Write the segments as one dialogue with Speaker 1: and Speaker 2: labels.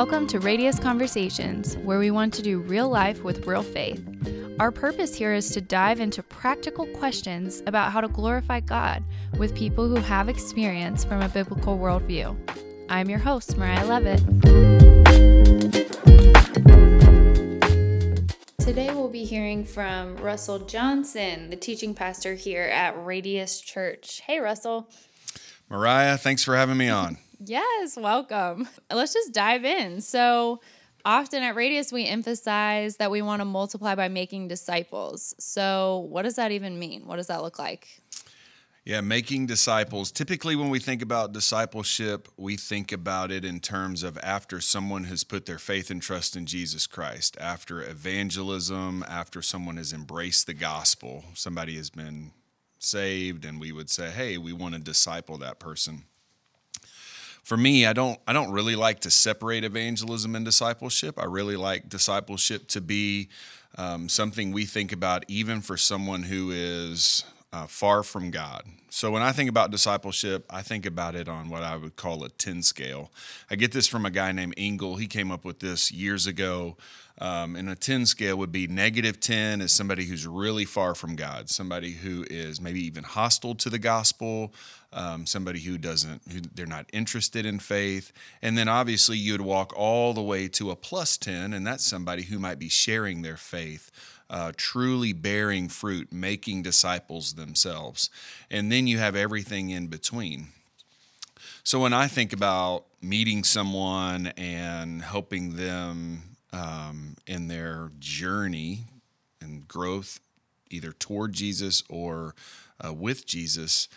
Speaker 1: Welcome to Radius Conversations, where we want to do real life with real faith. Our purpose here is to dive into practical questions about how to glorify God with people who have experience from a biblical worldview. I'm your host, Mariah Levitt. Today we'll be hearing from Russell Johnson, the teaching pastor here at Radius Church. Hey, Russell.
Speaker 2: Mariah, thanks for having me on.
Speaker 1: Yes, welcome. Let's just dive in. So, often at Radius, we emphasize that we want to multiply by making disciples. So, what does that even mean? What does that look like?
Speaker 2: Yeah, making disciples. Typically, when we think about discipleship, we think about it in terms of after someone has put their faith and trust in Jesus Christ, after evangelism, after someone has embraced the gospel, somebody has been saved, and we would say, hey, we want to disciple that person for me, I don't I don't really like to separate evangelism and discipleship. I really like discipleship to be um, something we think about even for someone who is uh, far from God. So when I think about discipleship, I think about it on what I would call a 10 scale. I get this from a guy named Engel. He came up with this years ago. Um, and a 10 scale would be negative 10 is somebody who's really far from God, somebody who is maybe even hostile to the gospel, um, somebody who doesn't, who they're not interested in faith. And then obviously you'd walk all the way to a plus 10, and that's somebody who might be sharing their faith. Uh, truly bearing fruit, making disciples themselves. And then you have everything in between. So when I think about meeting someone and helping them um, in their journey and growth, either toward Jesus or uh, with Jesus,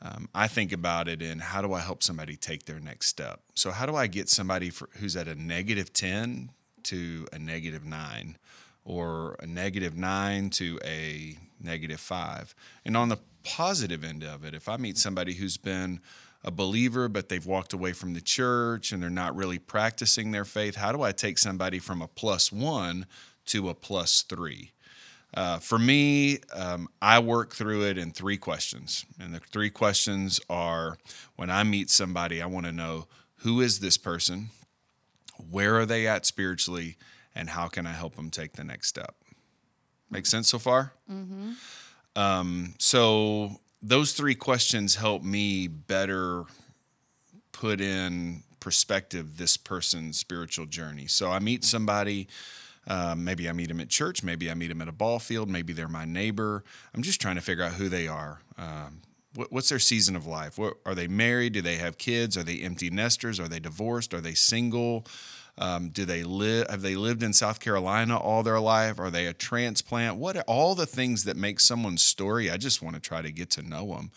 Speaker 2: um, I think about it in how do I help somebody take their next step? So, how do I get somebody for, who's at a negative 10 to a negative 9, or a negative 9 to a negative 5? And on the positive end of it, if I meet somebody who's been a believer, but they've walked away from the church and they're not really practicing their faith? How do I take somebody from a plus one to a plus three? Uh, for me, um, I work through it in three questions. And the three questions are when I meet somebody, I want to know who is this person? Where are they at spiritually? And how can I help them take the next step? Make sense so far? Mm-hmm. Um, so those three questions help me better put in perspective this person's spiritual journey. So I meet somebody. Um, maybe I meet them at church. Maybe I meet them at a ball field. Maybe they're my neighbor. I'm just trying to figure out who they are. Um, what, what's their season of life? What, are they married? Do they have kids? Are they empty nesters? Are they divorced? Are they single? Um, do they live? Have they lived in South Carolina all their life? Are they a transplant? What are all the things that make someone's story? I just want to try to get to know them.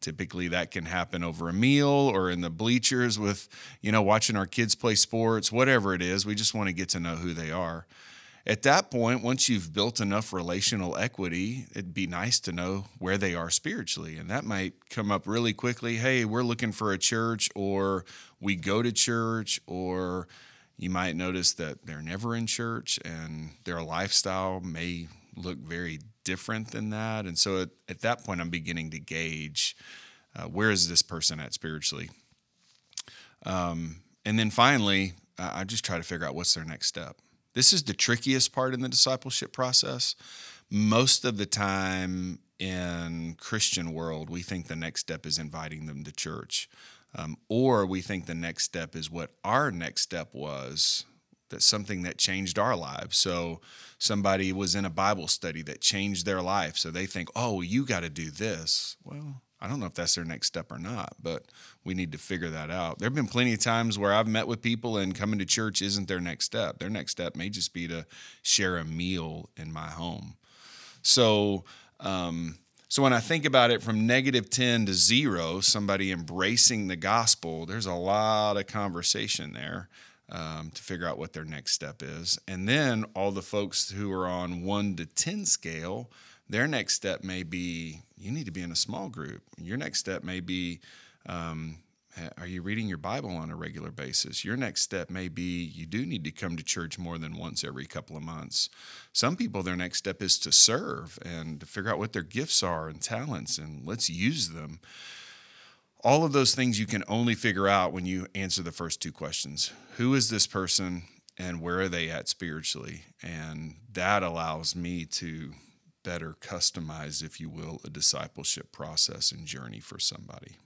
Speaker 2: Typically, that can happen over a meal or in the bleachers with, you know, watching our kids play sports, whatever it is. We just want to get to know who they are. At that point, once you've built enough relational equity, it'd be nice to know where they are spiritually. And that might come up really quickly. Hey, we're looking for a church, or we go to church, or you might notice that they're never in church and their lifestyle may look very different than that. And so at, at that point, I'm beginning to gauge uh, where is this person at spiritually. Um, and then finally, uh, I just try to figure out what's their next step. This is the trickiest part in the discipleship process. Most of the time in Christian world, we think the next step is inviting them to church. Um, or we think the next step is what our next step was that's something that changed our lives. So somebody was in a Bible study that changed their life. So they think, oh, you got to do this. Well, I don't know if that's their next step or not, but we need to figure that out. There have been plenty of times where I've met with people and coming to church isn't their next step. Their next step may just be to share a meal in my home. So, um, so when I think about it from negative 10 to zero, somebody embracing the gospel, there's a lot of conversation there um, to figure out what their next step is. And then all the folks who are on one to 10 scale, their next step may be you need to be in a small group. Your next step may be um, are you reading your Bible on a regular basis? Your next step may be you do need to come to church more than once every couple of months. Some people, their next step is to serve and to figure out what their gifts are and talents, and let's use them. all of those things you can only figure out when you answer the first two questions Who is this person and where are they at spiritually? And that allows me to better customize, if you will, a discipleship process and journey for somebody.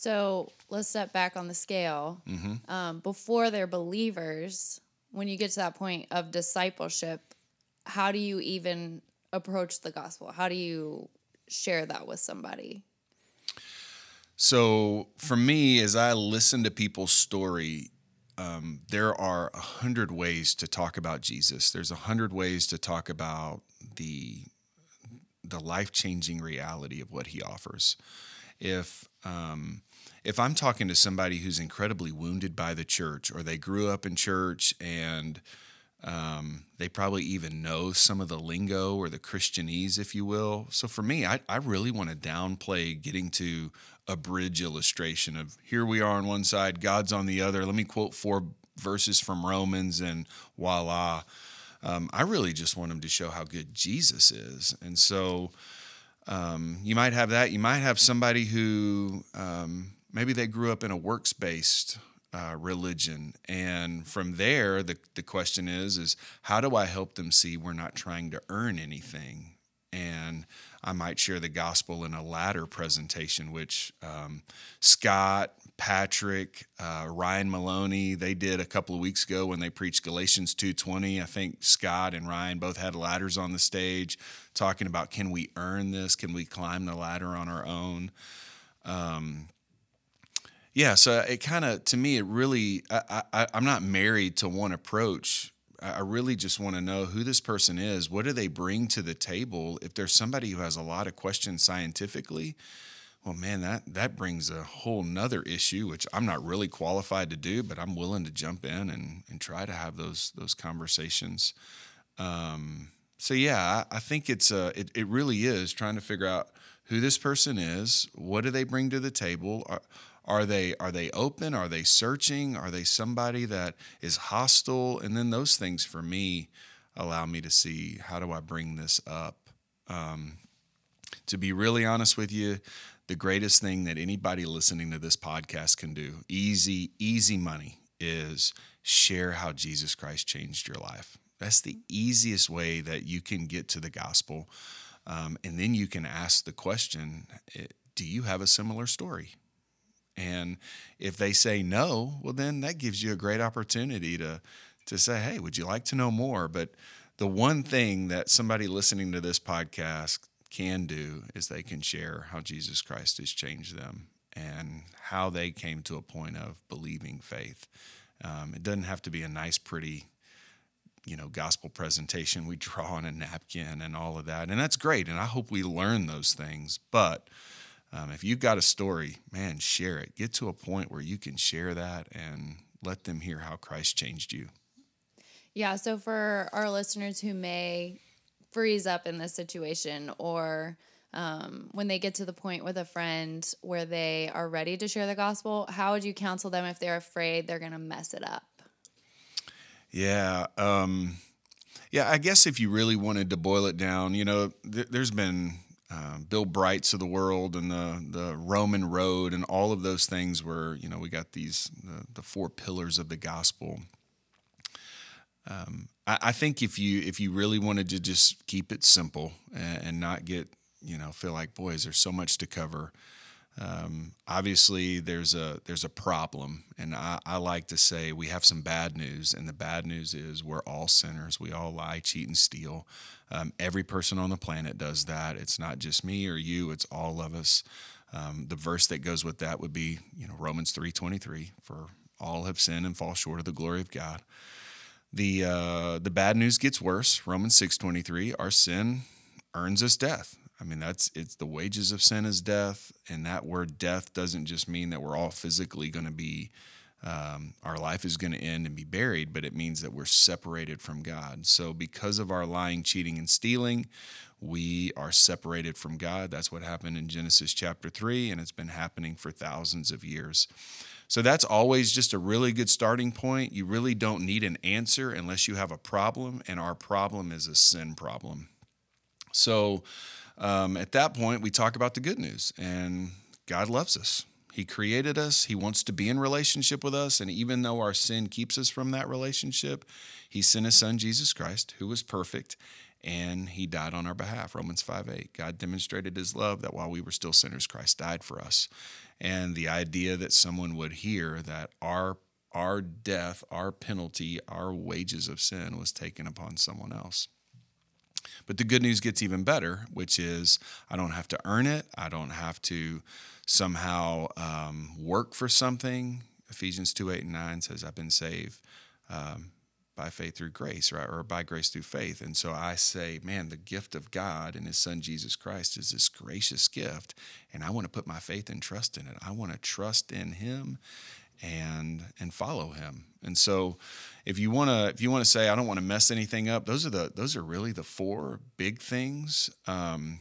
Speaker 1: So let's step back on the scale. Mm-hmm. Um, before they're believers, when you get to that point of discipleship, how do you even approach the gospel? How do you share that with somebody?
Speaker 2: So for me, as I listen to people's story, um, there are a hundred ways to talk about Jesus. There's a hundred ways to talk about the the life changing reality of what He offers. If um, if I'm talking to somebody who's incredibly wounded by the church, or they grew up in church and um, they probably even know some of the lingo or the Christianese, if you will. So for me, I, I really want to downplay getting to a bridge illustration of here we are on one side, God's on the other. Let me quote four verses from Romans and voila. Um, I really just want them to show how good Jesus is. And so um, you might have that. You might have somebody who um, maybe they grew up in a works based uh, religion. And from there the, the question is is how do i help them see we're not trying to earn anything? And i might share the gospel in a ladder presentation which um, scott patrick uh, ryan maloney they did a couple of weeks ago when they preached galatians 2.20 i think scott and ryan both had ladders on the stage talking about can we earn this? Can we climb the ladder on our own? Um, yeah, so it kind of to me it really I, I I'm not married to one approach. I really just want to know who this person is. What do they bring to the table? If there's somebody who has a lot of questions scientifically, well, man, that that brings a whole nother issue, which I'm not really qualified to do, but I'm willing to jump in and and try to have those those conversations. Um, so yeah, I, I think it's uh, it it really is trying to figure out who this person is, what do they bring to the table. Are, are they are they open? Are they searching? Are they somebody that is hostile? And then those things for me allow me to see how do I bring this up. Um, to be really honest with you, the greatest thing that anybody listening to this podcast can do, easy easy money, is share how Jesus Christ changed your life. That's the easiest way that you can get to the gospel. Um, and then you can ask the question eh, Do you have a similar story? And if they say no, well, then that gives you a great opportunity to, to say, hey, would you like to know more? But the one thing that somebody listening to this podcast can do is they can share how Jesus Christ has changed them and how they came to a point of believing faith. Um, it doesn't have to be a nice, pretty, you know, gospel presentation we draw on a napkin and all of that. And that's great. And I hope we learn those things. But um, if you've got a story, man, share it. Get to a point where you can share that and let them hear how Christ changed you.
Speaker 1: Yeah. So for our listeners who may freeze up in this situation or um, when they get to the point with a friend where they are ready to share the gospel, how would you counsel them if they're afraid they're going to mess it up?
Speaker 2: Yeah. Um, yeah. I guess if you really wanted to boil it down, you know, th- there's been um, Bill Brights of the world and the the Roman Road and all of those things where you know we got these the, the four pillars of the gospel. Um, I, I, think if you if you really wanted to just keep it simple and, and not get you know feel like boys there's so much to cover, um, obviously, there's a there's a problem, and I, I, like to say we have some bad news, and the bad news is we're all sinners. We all lie, cheat, and steal. Um, every person on the planet does that. It's not just me or you; it's all of us. Um, the verse that goes with that would be, you know, Romans three twenty three. For all have sinned and fall short of the glory of God. The uh, the bad news gets worse. Romans six twenty three. Our sin earns us death. I mean, that's it's the wages of sin is death, and that word death doesn't just mean that we're all physically going to be, um, our life is going to end and be buried, but it means that we're separated from God. So, because of our lying, cheating, and stealing, we are separated from God. That's what happened in Genesis chapter 3, and it's been happening for thousands of years. So, that's always just a really good starting point. You really don't need an answer unless you have a problem, and our problem is a sin problem. So, um, at that point, we talk about the good news. And God loves us. He created us. He wants to be in relationship with us. And even though our sin keeps us from that relationship, He sent His Son, Jesus Christ, who was perfect, and He died on our behalf. Romans 5 8. God demonstrated His love that while we were still sinners, Christ died for us. And the idea that someone would hear that our our death, our penalty, our wages of sin was taken upon someone else. But the good news gets even better, which is I don't have to earn it. I don't have to somehow um, work for something. Ephesians 2 8 and 9 says, I've been saved um, by faith through grace, right? Or by grace through faith. And so I say, man, the gift of God and his son Jesus Christ is this gracious gift. And I want to put my faith and trust in it. I want to trust in him and and follow him. And so if you want to if you want to say I don't want to mess anything up, those are the those are really the four big things. Um,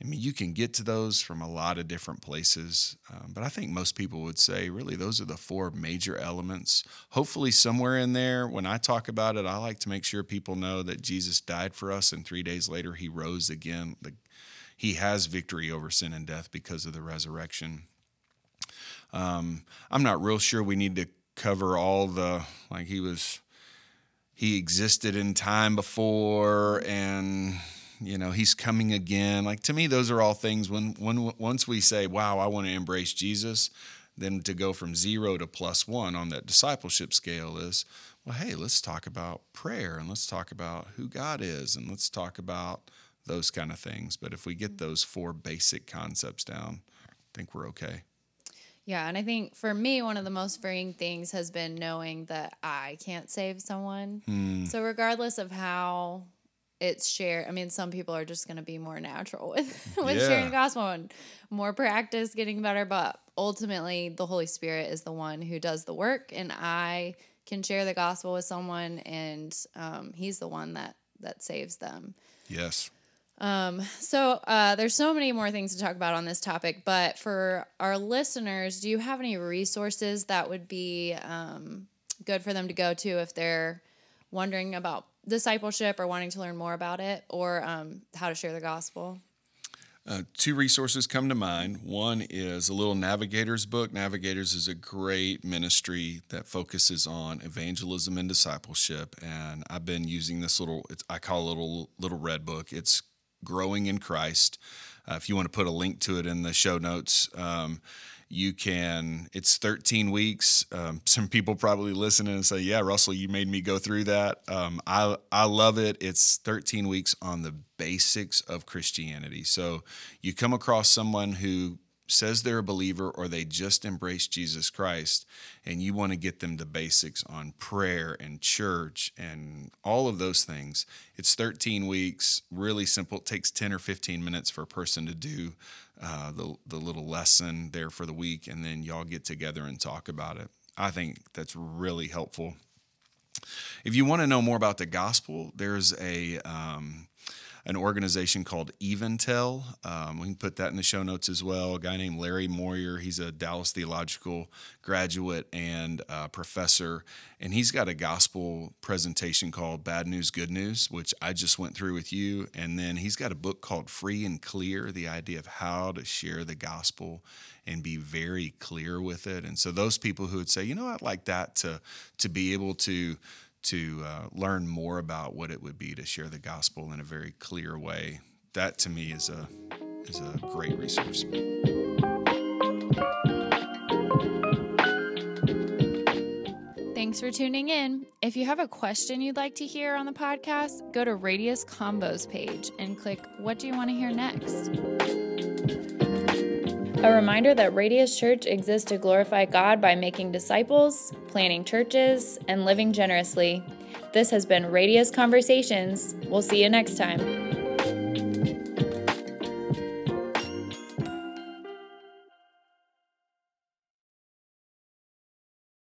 Speaker 2: I mean, you can get to those from a lot of different places, um, but I think most people would say really those are the four major elements. Hopefully, somewhere in there, when I talk about it, I like to make sure people know that Jesus died for us and three days later he rose again. The, he has victory over sin and death because of the resurrection. Um, I'm not real sure we need to cover all the, like, he was, he existed in time before and you know he's coming again. Like to me those are all things when when once we say wow i want to embrace jesus then to go from zero to plus one on that discipleship scale is well hey let's talk about prayer and let's talk about who god is and let's talk about those kind of things. But if we get those four basic concepts down i think we're okay
Speaker 1: yeah, and I think for me, one of the most freeing things has been knowing that I can't save someone. Mm. So, regardless of how it's shared. I mean, some people are just going to be more natural with with yeah. sharing the gospel and more practice, getting better. But ultimately, the Holy Spirit is the one who does the work, and I can share the gospel with someone, and um, He's the one that that saves them.
Speaker 2: Yes.
Speaker 1: Um, so uh, there's so many more things to talk about on this topic, but for our listeners, do you have any resources that would be um, good for them to go to if they're wondering about discipleship or wanting to learn more about it or um, how to share the gospel?
Speaker 2: Uh, two resources come to mind. One is a little Navigators book. Navigators is a great ministry that focuses on evangelism and discipleship, and I've been using this little. I call it a little little red book. It's growing in Christ. Uh, if you want to put a link to it in the show notes. Um, you can it's 13 weeks um, some people probably listen and say yeah russell you made me go through that um, I, I love it it's 13 weeks on the basics of christianity so you come across someone who says they're a believer or they just embrace Jesus Christ and you want to get them the basics on prayer and church and all of those things. It's 13 weeks, really simple. It takes 10 or 15 minutes for a person to do uh, the, the little lesson there for the week, and then y'all get together and talk about it. I think that's really helpful. If you want to know more about the gospel, there's a um, an organization called EvanTell. Um, we can put that in the show notes as well. A guy named Larry Moyer, he's a Dallas Theological graduate and uh, professor, and he's got a gospel presentation called Bad News, Good News, which I just went through with you. And then he's got a book called Free and Clear the idea of how to share the gospel and be very clear with it. And so, those people who would say, you know, I'd like that to, to be able to to uh, learn more about what it would be to share the gospel in a very clear way. That to me is a is a great resource.
Speaker 1: Thanks for tuning in. If you have a question you'd like to hear on the podcast, go to Radius Convos page and click What do you want to hear next? A reminder that Radius Church exists to glorify God by making disciples, planting churches, and living generously. This has been Radius Conversations. We'll see you next time.